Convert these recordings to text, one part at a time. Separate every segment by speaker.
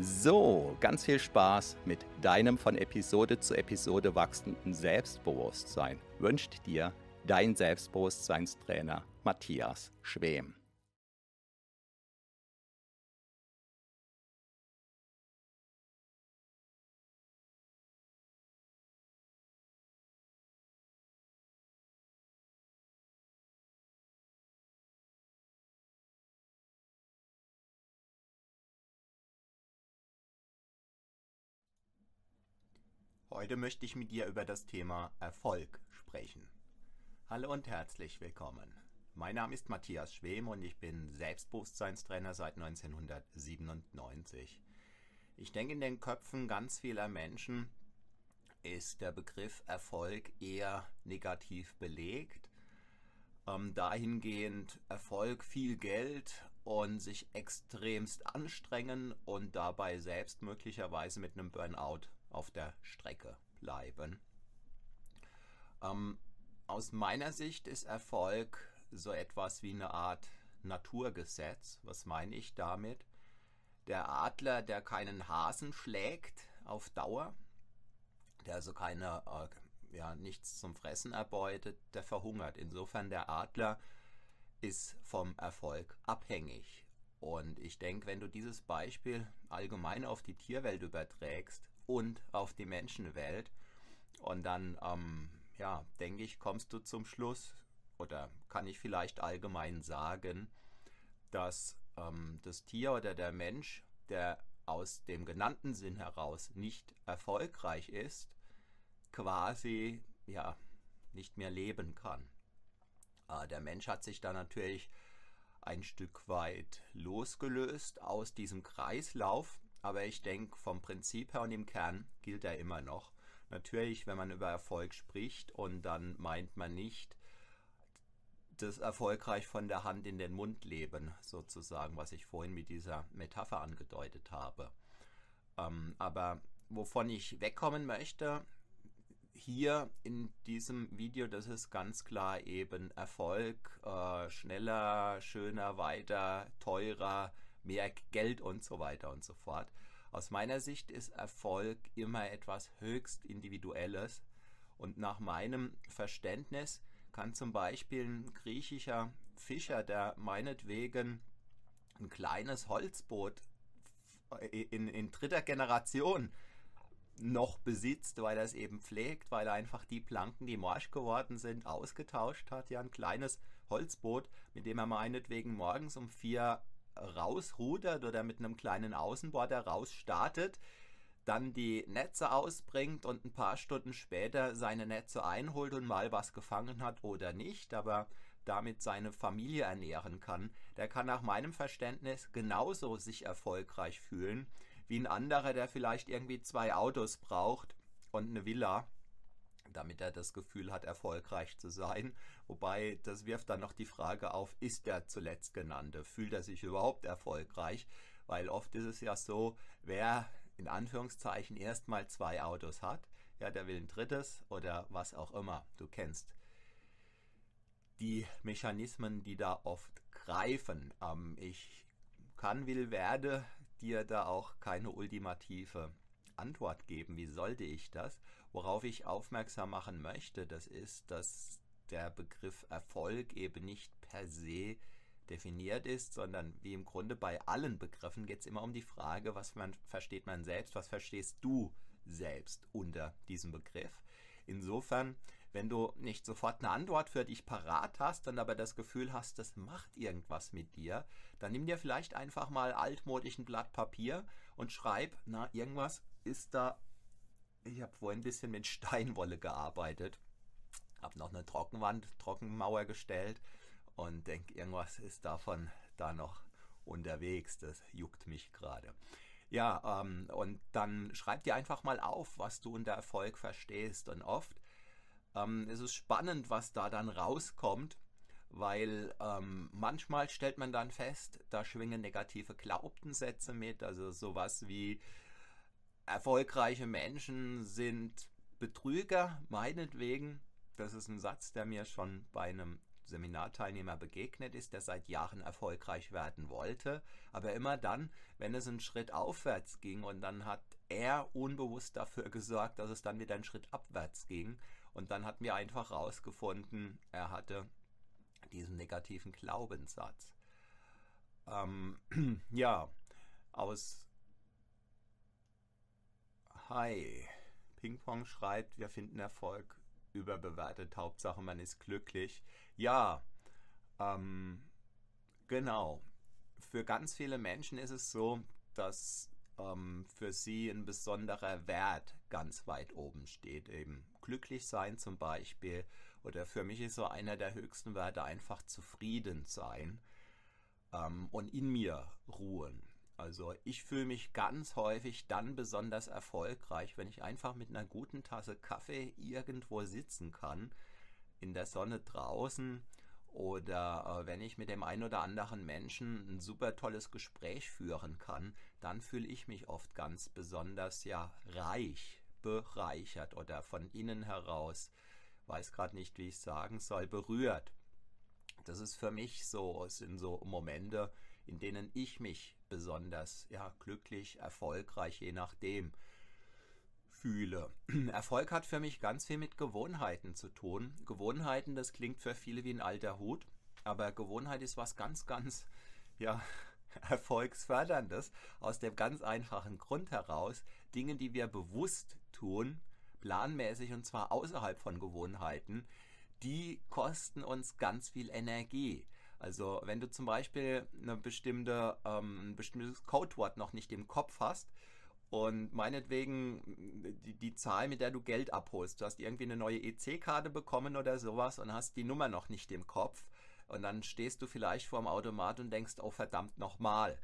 Speaker 1: So, ganz viel Spaß mit deinem von Episode zu Episode wachsenden Selbstbewusstsein wünscht dir dein Selbstbewusstseinstrainer Matthias Schwem. Heute möchte ich mit dir über das Thema Erfolg sprechen. Hallo und herzlich willkommen. Mein Name ist Matthias Schwem und ich bin Selbstbewusstseinstrainer seit 1997. Ich denke, in den Köpfen ganz vieler Menschen ist der Begriff Erfolg eher negativ belegt. Ähm, dahingehend Erfolg, viel Geld und sich extremst anstrengen und dabei selbst möglicherweise mit einem Burnout auf der Strecke bleiben. Ähm, aus meiner Sicht ist Erfolg so etwas wie eine Art Naturgesetz. Was meine ich damit? Der Adler, der keinen Hasen schlägt auf Dauer, der also keine, äh, ja, nichts zum Fressen erbeutet, der verhungert. Insofern der Adler ist vom Erfolg abhängig. Und ich denke, wenn du dieses Beispiel allgemein auf die Tierwelt überträgst, und auf die Menschenwelt. Und dann, ähm, ja, denke ich, kommst du zum Schluss oder kann ich vielleicht allgemein sagen, dass ähm, das Tier oder der Mensch, der aus dem genannten Sinn heraus nicht erfolgreich ist, quasi ja nicht mehr leben kann. Äh, der Mensch hat sich da natürlich ein Stück weit losgelöst aus diesem Kreislauf aber ich denke, vom Prinzip her und im Kern gilt er immer noch. Natürlich, wenn man über Erfolg spricht und dann meint man nicht das erfolgreich von der Hand in den Mund leben, sozusagen, was ich vorhin mit dieser Metapher angedeutet habe. Ähm, aber wovon ich wegkommen möchte, hier in diesem Video, das ist ganz klar eben Erfolg, äh, schneller, schöner, weiter, teurer, mehr Geld und so weiter und so fort. Aus meiner Sicht ist Erfolg immer etwas höchst Individuelles und nach meinem Verständnis kann zum Beispiel ein griechischer Fischer, der meinetwegen ein kleines Holzboot in, in dritter Generation noch besitzt, weil er es eben pflegt, weil er einfach die Planken, die morsch geworden sind, ausgetauscht hat. Ja, ein kleines Holzboot, mit dem er meinetwegen morgens um vier rausrudert oder mit einem kleinen Außenborder rausstartet, dann die Netze ausbringt und ein paar Stunden später seine Netze einholt und mal was gefangen hat oder nicht, aber damit seine Familie ernähren kann, der kann nach meinem Verständnis genauso sich erfolgreich fühlen wie ein anderer, der vielleicht irgendwie zwei Autos braucht und eine Villa damit er das Gefühl hat, erfolgreich zu sein. Wobei das wirft dann noch die Frage auf, ist der zuletzt genannte? Fühlt er sich überhaupt erfolgreich? Weil oft ist es ja so, wer in Anführungszeichen erstmal zwei Autos hat, ja, der will ein drittes oder was auch immer. Du kennst die Mechanismen, die da oft greifen. Ähm, ich kann, will, werde dir da auch keine ultimative Antwort geben, wie sollte ich das? Worauf ich aufmerksam machen möchte, das ist, dass der Begriff Erfolg eben nicht per se definiert ist, sondern wie im Grunde bei allen Begriffen geht es immer um die Frage, was man versteht man selbst, was verstehst du selbst unter diesem Begriff. Insofern, wenn du nicht sofort eine Antwort für dich parat hast, dann aber das Gefühl hast, das macht irgendwas mit dir, dann nimm dir vielleicht einfach mal altmodisch ein Blatt Papier und schreib, na, irgendwas ist da. Ich habe vorhin ein bisschen mit Steinwolle gearbeitet, habe noch eine Trockenwand, Trockenmauer gestellt und denke, irgendwas ist davon da noch unterwegs. Das juckt mich gerade. Ja, ähm, und dann schreib dir einfach mal auf, was du unter Erfolg verstehst. Und oft ähm, ist es spannend, was da dann rauskommt, weil ähm, manchmal stellt man dann fest, da schwingen negative Glaubenssätze mit, also sowas wie erfolgreiche Menschen sind Betrüger, meinetwegen. Das ist ein Satz, der mir schon bei einem Seminarteilnehmer begegnet ist, der seit Jahren erfolgreich werden wollte, aber immer dann, wenn es einen Schritt aufwärts ging und dann hat er unbewusst dafür gesorgt, dass es dann wieder einen Schritt abwärts ging und dann hat mir einfach herausgefunden, er hatte diesen negativen Glaubenssatz. Ähm, ja, aus Hi. Ping-Pong schreibt, wir finden Erfolg überbewertet. Hauptsache, man ist glücklich. Ja, ähm, genau. Für ganz viele Menschen ist es so, dass ähm, für sie ein besonderer Wert ganz weit oben steht. Eben glücklich sein zum Beispiel. Oder für mich ist so einer der höchsten Werte einfach zufrieden sein ähm, und in mir ruhen. Also ich fühle mich ganz häufig dann besonders erfolgreich, wenn ich einfach mit einer guten Tasse Kaffee irgendwo sitzen kann, in der Sonne draußen oder äh, wenn ich mit dem einen oder anderen Menschen ein super tolles Gespräch führen kann, dann fühle ich mich oft ganz besonders ja reich, bereichert oder von innen heraus, weiß gerade nicht, wie ich sagen soll, berührt. Das ist für mich so, es sind so Momente, in denen ich mich besonders ja, glücklich, erfolgreich, je nachdem, fühle. Erfolg hat für mich ganz viel mit Gewohnheiten zu tun. Gewohnheiten, das klingt für viele wie ein alter Hut, aber Gewohnheit ist was ganz, ganz, ja, erfolgsförderndes. Aus dem ganz einfachen Grund heraus, Dinge, die wir bewusst tun, planmäßig und zwar außerhalb von Gewohnheiten, die kosten uns ganz viel Energie. Also wenn du zum Beispiel eine bestimmte, ähm, ein bestimmtes Codewort noch nicht im Kopf hast und meinetwegen die, die Zahl, mit der du Geld abholst, du hast irgendwie eine neue EC-Karte bekommen oder sowas und hast die Nummer noch nicht im Kopf und dann stehst du vielleicht vor dem Automat und denkst, oh verdammt nochmal.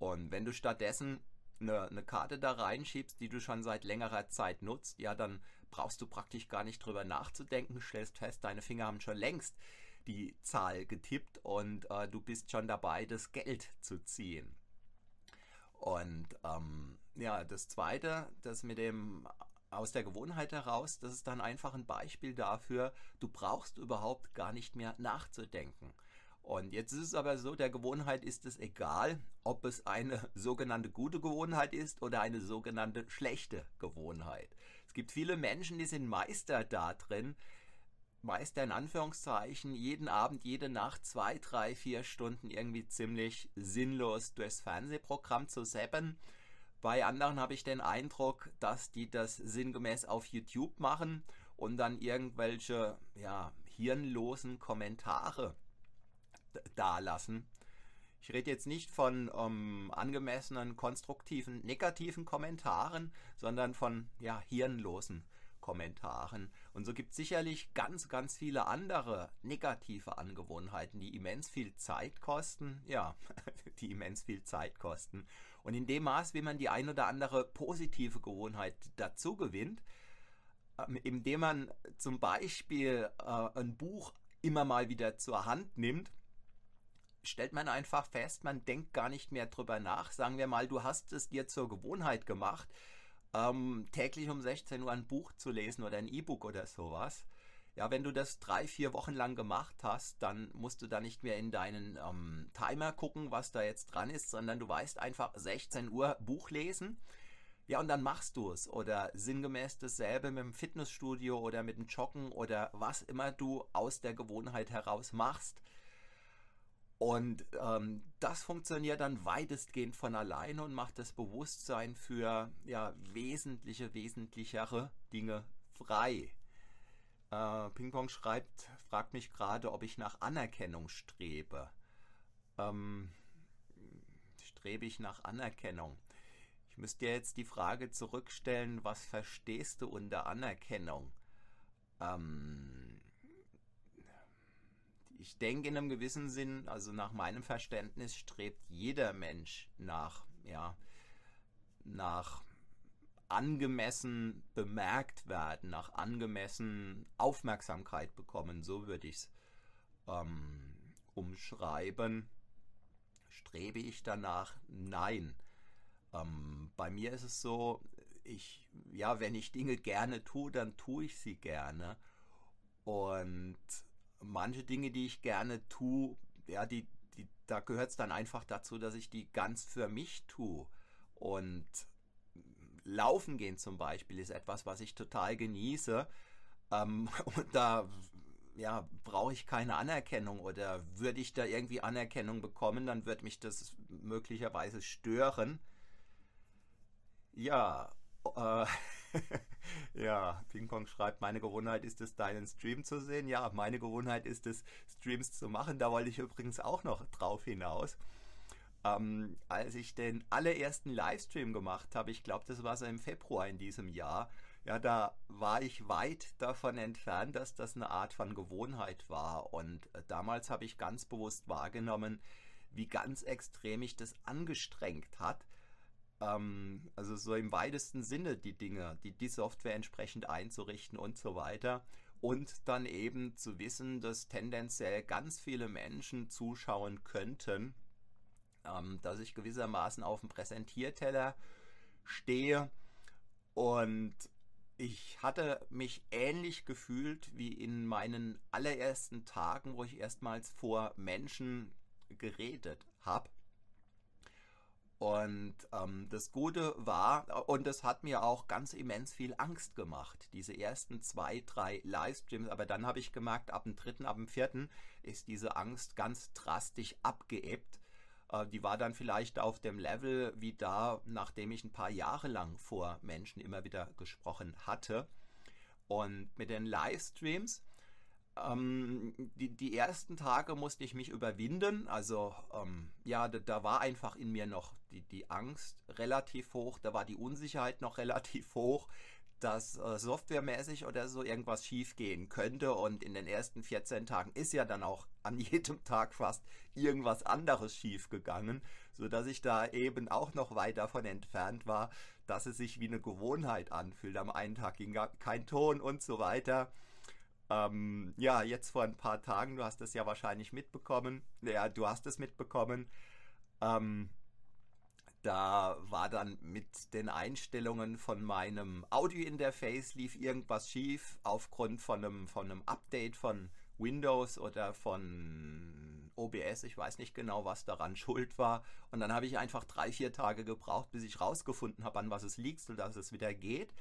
Speaker 1: Und wenn du stattdessen eine, eine Karte da reinschiebst, die du schon seit längerer Zeit nutzt, ja, dann brauchst du praktisch gar nicht drüber nachzudenken, stellst fest, deine Finger haben schon längst die Zahl getippt und äh, du bist schon dabei, das Geld zu ziehen. Und ähm, ja, das zweite, das mit dem aus der Gewohnheit heraus, das ist dann einfach ein Beispiel dafür, du brauchst überhaupt gar nicht mehr nachzudenken. Und jetzt ist es aber so, der Gewohnheit ist es egal, ob es eine sogenannte gute Gewohnheit ist oder eine sogenannte schlechte Gewohnheit. Es gibt viele Menschen, die sind Meister da drin, Meister in Anführungszeichen, jeden Abend, jede Nacht zwei, drei, vier Stunden irgendwie ziemlich sinnlos durchs Fernsehprogramm zu seppen. Bei anderen habe ich den Eindruck, dass die das sinngemäß auf YouTube machen und dann irgendwelche ja, hirnlosen Kommentare dalassen. Ich rede jetzt nicht von ähm, angemessenen, konstruktiven, negativen Kommentaren, sondern von ja, hirnlosen Kommentaren. Und so gibt es sicherlich ganz, ganz viele andere negative Angewohnheiten, die immens viel Zeit kosten. Ja, die immens viel Zeit kosten. Und in dem Maß, wie man die ein oder andere positive Gewohnheit dazu gewinnt, ähm, indem man zum Beispiel äh, ein Buch immer mal wieder zur Hand nimmt, stellt man einfach fest, man denkt gar nicht mehr drüber nach. Sagen wir mal, du hast es dir zur Gewohnheit gemacht, ähm, täglich um 16 Uhr ein Buch zu lesen oder ein E-Book oder sowas. Ja, wenn du das drei, vier Wochen lang gemacht hast, dann musst du da nicht mehr in deinen ähm, Timer gucken, was da jetzt dran ist, sondern du weißt einfach 16 Uhr Buch lesen. Ja, und dann machst du es. Oder sinngemäß dasselbe mit dem Fitnessstudio oder mit dem Joggen oder was immer du aus der Gewohnheit heraus machst. Und ähm, das funktioniert dann weitestgehend von alleine und macht das Bewusstsein für ja, wesentliche, wesentlichere Dinge frei. Äh, Pingpong schreibt, fragt mich gerade, ob ich nach Anerkennung strebe. Ähm, strebe ich nach Anerkennung? Ich müsste jetzt die Frage zurückstellen, was verstehst du unter Anerkennung? Ähm, ich denke in einem gewissen Sinn, also nach meinem Verständnis strebt jeder Mensch nach, ja, nach angemessen bemerkt werden, nach angemessen Aufmerksamkeit bekommen, so würde ich es ähm, umschreiben. Strebe ich danach? Nein. Ähm, bei mir ist es so, ich, ja, wenn ich Dinge gerne tue, dann tue ich sie gerne. Und manche Dinge, die ich gerne tue, ja, die, die, da gehört es dann einfach dazu, dass ich die ganz für mich tue. Und Laufen gehen zum Beispiel ist etwas, was ich total genieße. Ähm, und da ja, brauche ich keine Anerkennung oder würde ich da irgendwie Anerkennung bekommen, dann würde mich das möglicherweise stören. Ja, äh, ja, Ping-Pong schreibt, meine Gewohnheit ist es, deinen Stream zu sehen. Ja, meine Gewohnheit ist es, Streams zu machen. Da wollte ich übrigens auch noch drauf hinaus. Ähm, als ich den allerersten Livestream gemacht habe, ich glaube, das war so im Februar in diesem Jahr, ja, da war ich weit davon entfernt, dass das eine Art von Gewohnheit war. Und äh, damals habe ich ganz bewusst wahrgenommen, wie ganz extrem mich das angestrengt hat, ähm, also so im weitesten Sinne die Dinge, die, die Software entsprechend einzurichten und so weiter. Und dann eben zu wissen, dass tendenziell ganz viele Menschen zuschauen könnten, ähm, dass ich gewissermaßen auf dem Präsentierteller stehe und ich hatte mich ähnlich gefühlt wie in meinen allerersten Tagen, wo ich erstmals vor Menschen geredet habe. Und ähm, das Gute war, und es hat mir auch ganz immens viel Angst gemacht, diese ersten zwei, drei Livestreams. Aber dann habe ich gemerkt, ab dem dritten, ab dem vierten ist diese Angst ganz drastisch abgeebbt. Äh, die war dann vielleicht auf dem Level wie da, nachdem ich ein paar Jahre lang vor Menschen immer wieder gesprochen hatte. Und mit den Livestreams, ähm, die, die ersten Tage musste ich mich überwinden. Also ähm, ja, da, da, war einfach in mir noch die, die Angst relativ hoch, da war die Unsicherheit noch relativ hoch, dass äh, softwaremäßig oder so irgendwas schief gehen könnte. Und in den ersten 14 Tagen ist ja dann auch an jedem Tag fast irgendwas anderes schief gegangen, sodass ich da eben auch noch weit davon entfernt war, dass es sich wie eine Gewohnheit anfühlt. Am einen Tag ging kein Ton und so weiter. Ähm, ja, jetzt vor ein paar Tagen, du hast es ja wahrscheinlich mitbekommen. Ja, du hast es mitbekommen. Ähm, da war dann mit den Einstellungen von meinem Audio-Interface lief irgendwas schief aufgrund von einem, von einem Update von Windows oder von OBS. Ich weiß nicht genau, was daran schuld war. Und dann habe ich einfach drei, vier Tage gebraucht, bis ich rausgefunden habe, an was es liegt, sodass es wieder geht.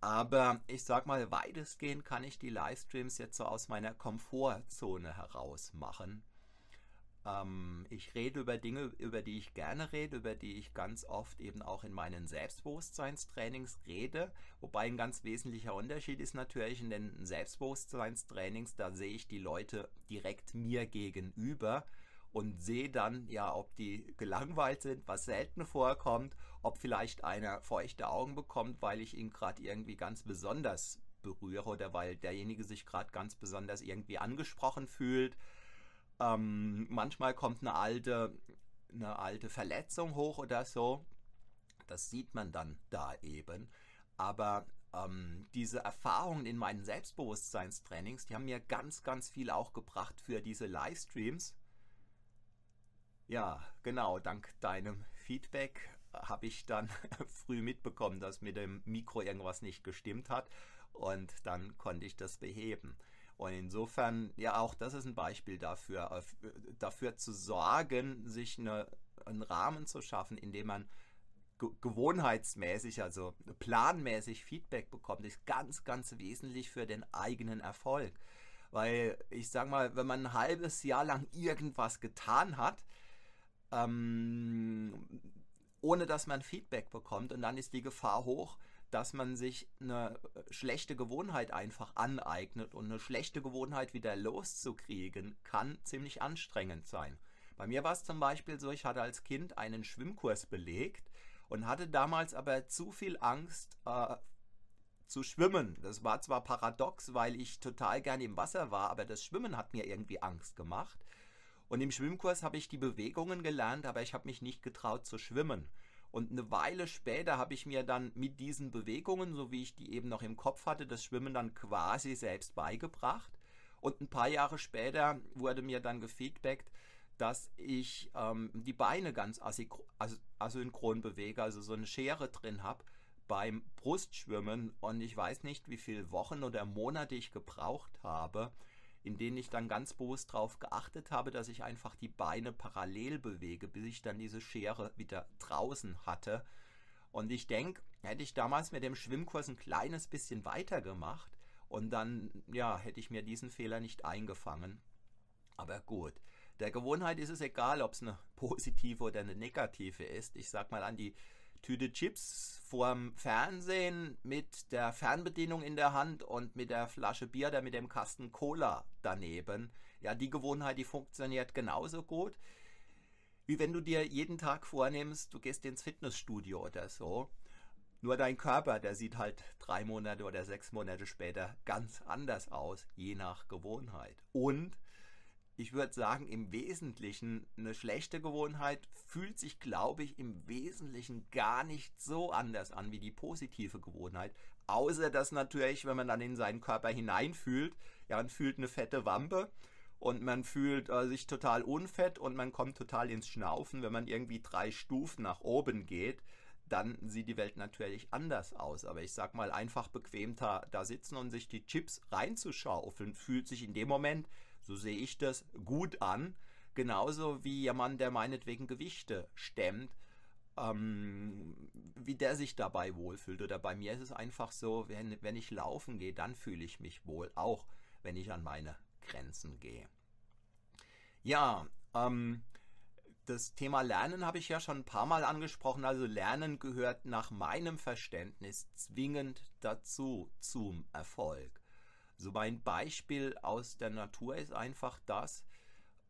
Speaker 1: Aber ich sag mal, weitestgehend kann ich die Livestreams jetzt so aus meiner Komfortzone heraus machen. Ähm, ich rede über Dinge, über die ich gerne rede, über die ich ganz oft eben auch in meinen Selbstbewusstseinstrainings rede. Wobei ein ganz wesentlicher Unterschied ist natürlich in den Selbstbewusstseinstrainings, da sehe ich die Leute direkt mir gegenüber und sehe dann, ja, ob die gelangweilt sind, was selten vorkommt, ob vielleicht einer feuchte Augen bekommt, weil ich ihn gerade irgendwie ganz besonders berühre oder weil derjenige sich gerade ganz besonders irgendwie angesprochen fühlt ähm, manchmal kommt eine alte, eine alte Verletzung hoch oder so. Das sieht man dann da eben. Aber ähm, diese Erfahrungen in meinen Selbstbewusstseinstrainings, die haben mir ganz, ganz viel auch gebracht für diese Livestreams. Ja, genau, dank deinem Feedback habe ich dann früh mitbekommen, dass mit dem Mikro irgendwas nicht gestimmt hat und dann konnte ich das beheben. Und insofern, ja, auch das ist ein Beispiel dafür, dafür zu sorgen, sich eine, einen Rahmen zu schaffen, in dem man gewohnheitsmäßig, also planmäßig Feedback bekommt, ist ganz, ganz wesentlich für den eigenen Erfolg. Weil ich sag mal, wenn man ein halbes Jahr lang irgendwas getan hat, ähm, ohne dass man Feedback bekommt, und dann ist die Gefahr hoch, dass man sich eine schlechte Gewohnheit einfach aneignet und eine schlechte Gewohnheit wieder loszukriegen, kann ziemlich anstrengend sein. Bei mir war es zum Beispiel so, ich hatte als Kind einen Schwimmkurs belegt und hatte damals aber zu viel Angst äh, zu schwimmen. Das war zwar paradox, weil ich total gerne im Wasser war, aber das Schwimmen hat mir irgendwie Angst gemacht. Und im Schwimmkurs habe ich die Bewegungen gelernt, aber ich habe mich nicht getraut zu schwimmen. Und eine Weile später habe ich mir dann mit diesen Bewegungen, so wie ich die eben noch im Kopf hatte, das Schwimmen dann quasi selbst beigebracht. Und ein paar Jahre später wurde mir dann gefeedbackt, dass ich ähm, die Beine ganz asynchron bewege, also so eine Schere drin habe beim Brustschwimmen. Und ich weiß nicht, wie viele Wochen oder Monate ich gebraucht habe, in denen ich dann ganz bewusst darauf geachtet habe, dass ich einfach die Beine parallel bewege, bis ich dann diese Schere wieder draußen hatte. Und ich denke, hätte ich damals mit dem Schwimmkurs ein kleines bisschen weiter gemacht und dann, ja, hätte ich mir diesen Fehler nicht eingefangen. Aber gut. Der Gewohnheit ist es egal, ob es eine positive oder eine negative ist. Ich sag mal an die Tüte Chips vorm Fernsehen mit der Fernbedienung in der Hand und mit der Flasche Bier oder mit dem Kasten Cola daneben. Ja, die Gewohnheit, die funktioniert genauso gut, wie wenn du dir jeden Tag vornimmst, du gehst ins Fitnessstudio oder so. Nur dein Körper, der sieht halt drei Monate oder sechs Monate später ganz anders aus, je nach Gewohnheit. Und ich würde sagen, im Wesentlichen eine schlechte Gewohnheit fühlt sich, glaube ich, im Wesentlichen gar nicht so anders an wie die positive Gewohnheit. Außer dass natürlich, wenn man dann in seinen Körper hineinfühlt, ja, man fühlt eine fette Wampe und man fühlt äh, sich total unfett und man kommt total ins Schnaufen. Wenn man irgendwie drei Stufen nach oben geht, dann sieht die Welt natürlich anders aus. Aber ich sag mal, einfach bequem da, da sitzen und sich die Chips reinzuschaufeln, fühlt sich in dem Moment so sehe ich das, gut an. Genauso wie jemand, der meinetwegen Gewichte stemmt, ähm, wie der sich dabei wohlfühlt. Oder bei mir ist es einfach so, wenn, wenn ich laufen gehe, dann fühle ich mich wohl, auch wenn ich an meine Grenzen gehe. Ja, ähm, das Thema Lernen habe ich ja schon ein paar Mal angesprochen. Also Lernen gehört nach meinem Verständnis zwingend dazu zum Erfolg. So mein Beispiel aus der Natur ist einfach das,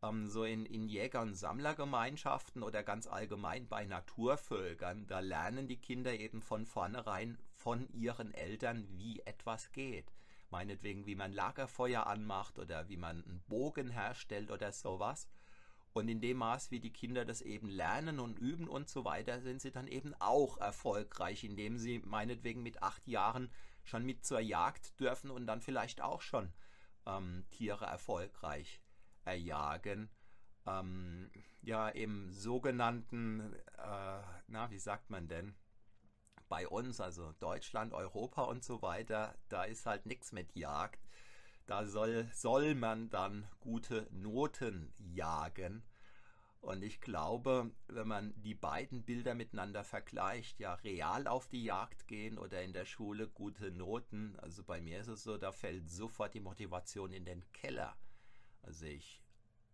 Speaker 1: ähm, so in, in Jäger- und Sammlergemeinschaften oder ganz allgemein bei Naturvölkern, da lernen die Kinder eben von vornherein von ihren Eltern, wie etwas geht. Meinetwegen, wie man Lagerfeuer anmacht oder wie man einen Bogen herstellt oder sowas. Und in dem Maß, wie die Kinder das eben lernen und üben und so weiter, sind sie dann eben auch erfolgreich, indem sie meinetwegen mit acht Jahren schon mit zur Jagd dürfen und dann vielleicht auch schon ähm, Tiere erfolgreich erjagen. Ähm, ja, im sogenannten, äh, na, wie sagt man denn? Bei uns, also Deutschland, Europa und so weiter, da ist halt nichts mit Jagd. Da soll, soll man dann gute Noten jagen. Und ich glaube, wenn man die beiden Bilder miteinander vergleicht, ja, real auf die Jagd gehen oder in der Schule gute Noten, also bei mir ist es so, da fällt sofort die Motivation in den Keller. Also ich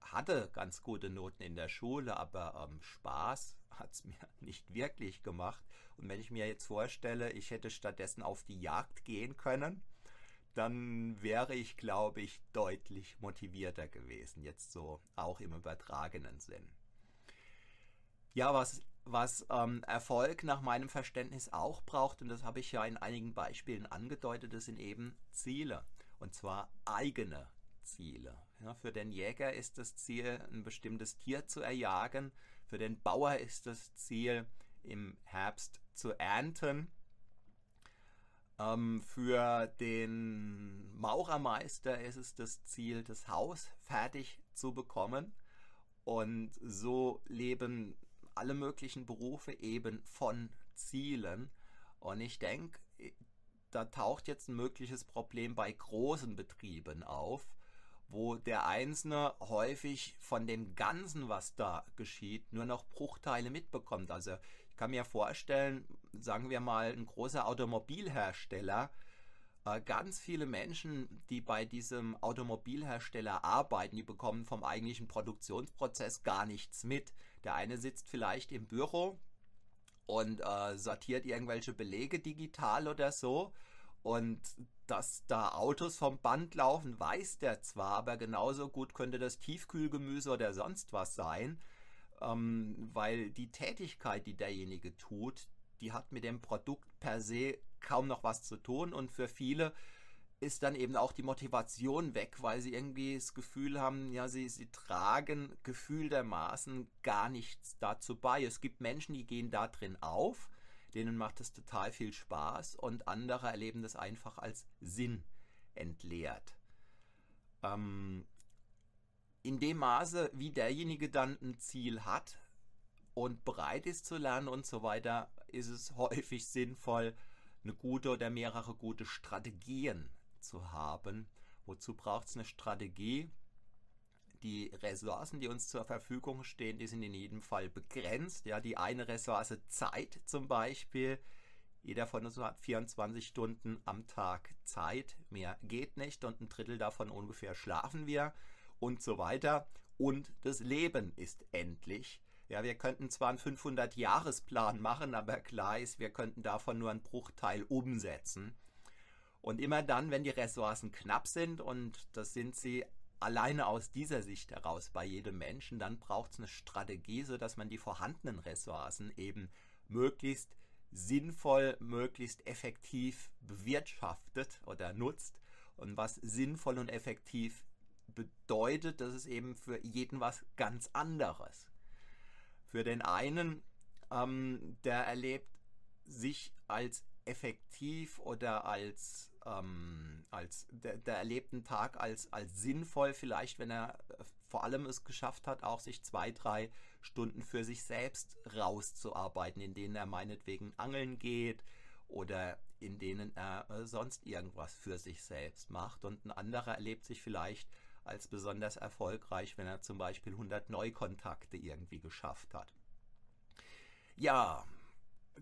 Speaker 1: hatte ganz gute Noten in der Schule, aber ähm, Spaß hat es mir nicht wirklich gemacht. Und wenn ich mir jetzt vorstelle, ich hätte stattdessen auf die Jagd gehen können, dann wäre ich, glaube ich, deutlich motivierter gewesen, jetzt so auch im übertragenen Sinn. Ja, was, was ähm, Erfolg nach meinem Verständnis auch braucht, und das habe ich ja in einigen Beispielen angedeutet, das sind eben Ziele. Und zwar eigene Ziele. Ja, für den Jäger ist das Ziel, ein bestimmtes Tier zu erjagen. Für den Bauer ist das Ziel, im Herbst zu ernten. Ähm, für den Maurermeister ist es das Ziel, das Haus fertig zu bekommen. Und so leben alle möglichen Berufe eben von Zielen. Und ich denke, da taucht jetzt ein mögliches Problem bei großen Betrieben auf, wo der Einzelne häufig von dem Ganzen, was da geschieht, nur noch Bruchteile mitbekommt. Also ich kann mir vorstellen, sagen wir mal, ein großer Automobilhersteller, ganz viele Menschen, die bei diesem Automobilhersteller arbeiten, die bekommen vom eigentlichen Produktionsprozess gar nichts mit. Der eine sitzt vielleicht im Büro und äh, sortiert irgendwelche Belege digital oder so. Und dass da Autos vom Band laufen, weiß der zwar, aber genauso gut könnte das Tiefkühlgemüse oder sonst was sein, ähm, weil die Tätigkeit, die derjenige tut, die hat mit dem Produkt per se kaum noch was zu tun und für viele ist dann eben auch die Motivation weg, weil sie irgendwie das Gefühl haben, ja, sie, sie tragen gefühltermaßen gar nichts dazu bei. Es gibt Menschen, die gehen da drin auf, denen macht es total viel Spaß und andere erleben das einfach als Sinn entleert. Ähm, in dem Maße, wie derjenige dann ein Ziel hat und bereit ist zu lernen und so weiter, ist es häufig sinnvoll, eine gute oder mehrere gute Strategien zu haben. Wozu braucht es eine Strategie? Die Ressourcen, die uns zur Verfügung stehen, die sind in jedem Fall begrenzt. Ja, die eine Ressource Zeit zum Beispiel. Jeder von uns hat 24 Stunden am Tag Zeit. Mehr geht nicht und ein Drittel davon ungefähr schlafen wir und so weiter. Und das Leben ist endlich. Ja, wir könnten zwar einen 500-Jahresplan machen, aber klar ist, wir könnten davon nur einen Bruchteil umsetzen. Und immer dann, wenn die Ressourcen knapp sind, und das sind sie alleine aus dieser Sicht heraus bei jedem Menschen, dann braucht es eine Strategie, sodass man die vorhandenen Ressourcen eben möglichst sinnvoll, möglichst effektiv bewirtschaftet oder nutzt. Und was sinnvoll und effektiv bedeutet, das ist eben für jeden was ganz anderes. Für den einen, ähm, der erlebt sich als effektiv oder als, ähm, als der, der erlebt einen Tag als, als sinnvoll, vielleicht wenn er äh, vor allem es geschafft hat, auch sich zwei, drei Stunden für sich selbst rauszuarbeiten, in denen er meinetwegen angeln geht oder in denen er äh, sonst irgendwas für sich selbst macht. Und ein anderer erlebt sich vielleicht als besonders erfolgreich, wenn er zum Beispiel 100 Neukontakte irgendwie geschafft hat. Ja,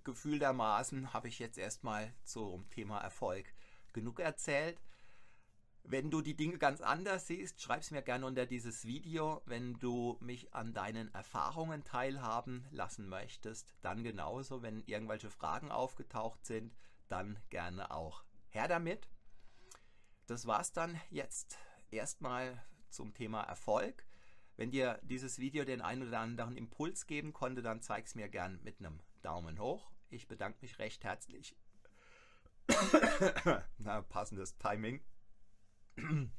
Speaker 1: gefühltermaßen habe ich jetzt erstmal zum Thema Erfolg genug erzählt. Wenn du die Dinge ganz anders siehst, schreib es mir gerne unter dieses Video. Wenn du mich an deinen Erfahrungen teilhaben lassen möchtest, dann genauso. Wenn irgendwelche Fragen aufgetaucht sind, dann gerne auch her damit. Das war's dann jetzt erstmal zum Thema Erfolg. Wenn dir dieses Video den einen oder anderen Impuls geben konnte, dann zeig es mir gern mit einem Daumen hoch. Ich bedanke mich recht herzlich. Na, passendes Timing.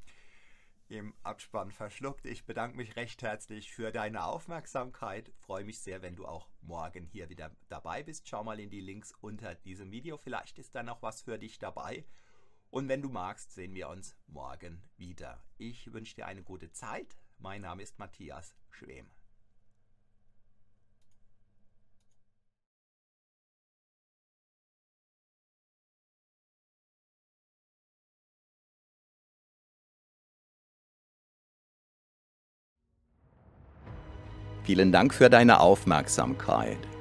Speaker 1: Im Abspann verschluckt. Ich bedanke mich recht herzlich für deine Aufmerksamkeit. Freue mich sehr, wenn du auch morgen hier wieder dabei bist. Schau mal in die Links unter diesem Video. Vielleicht ist da noch was für dich dabei. Und wenn du magst, sehen wir uns morgen wieder. Ich wünsche dir eine gute Zeit. Mein Name ist Matthias Schwem. Vielen Dank für deine Aufmerksamkeit.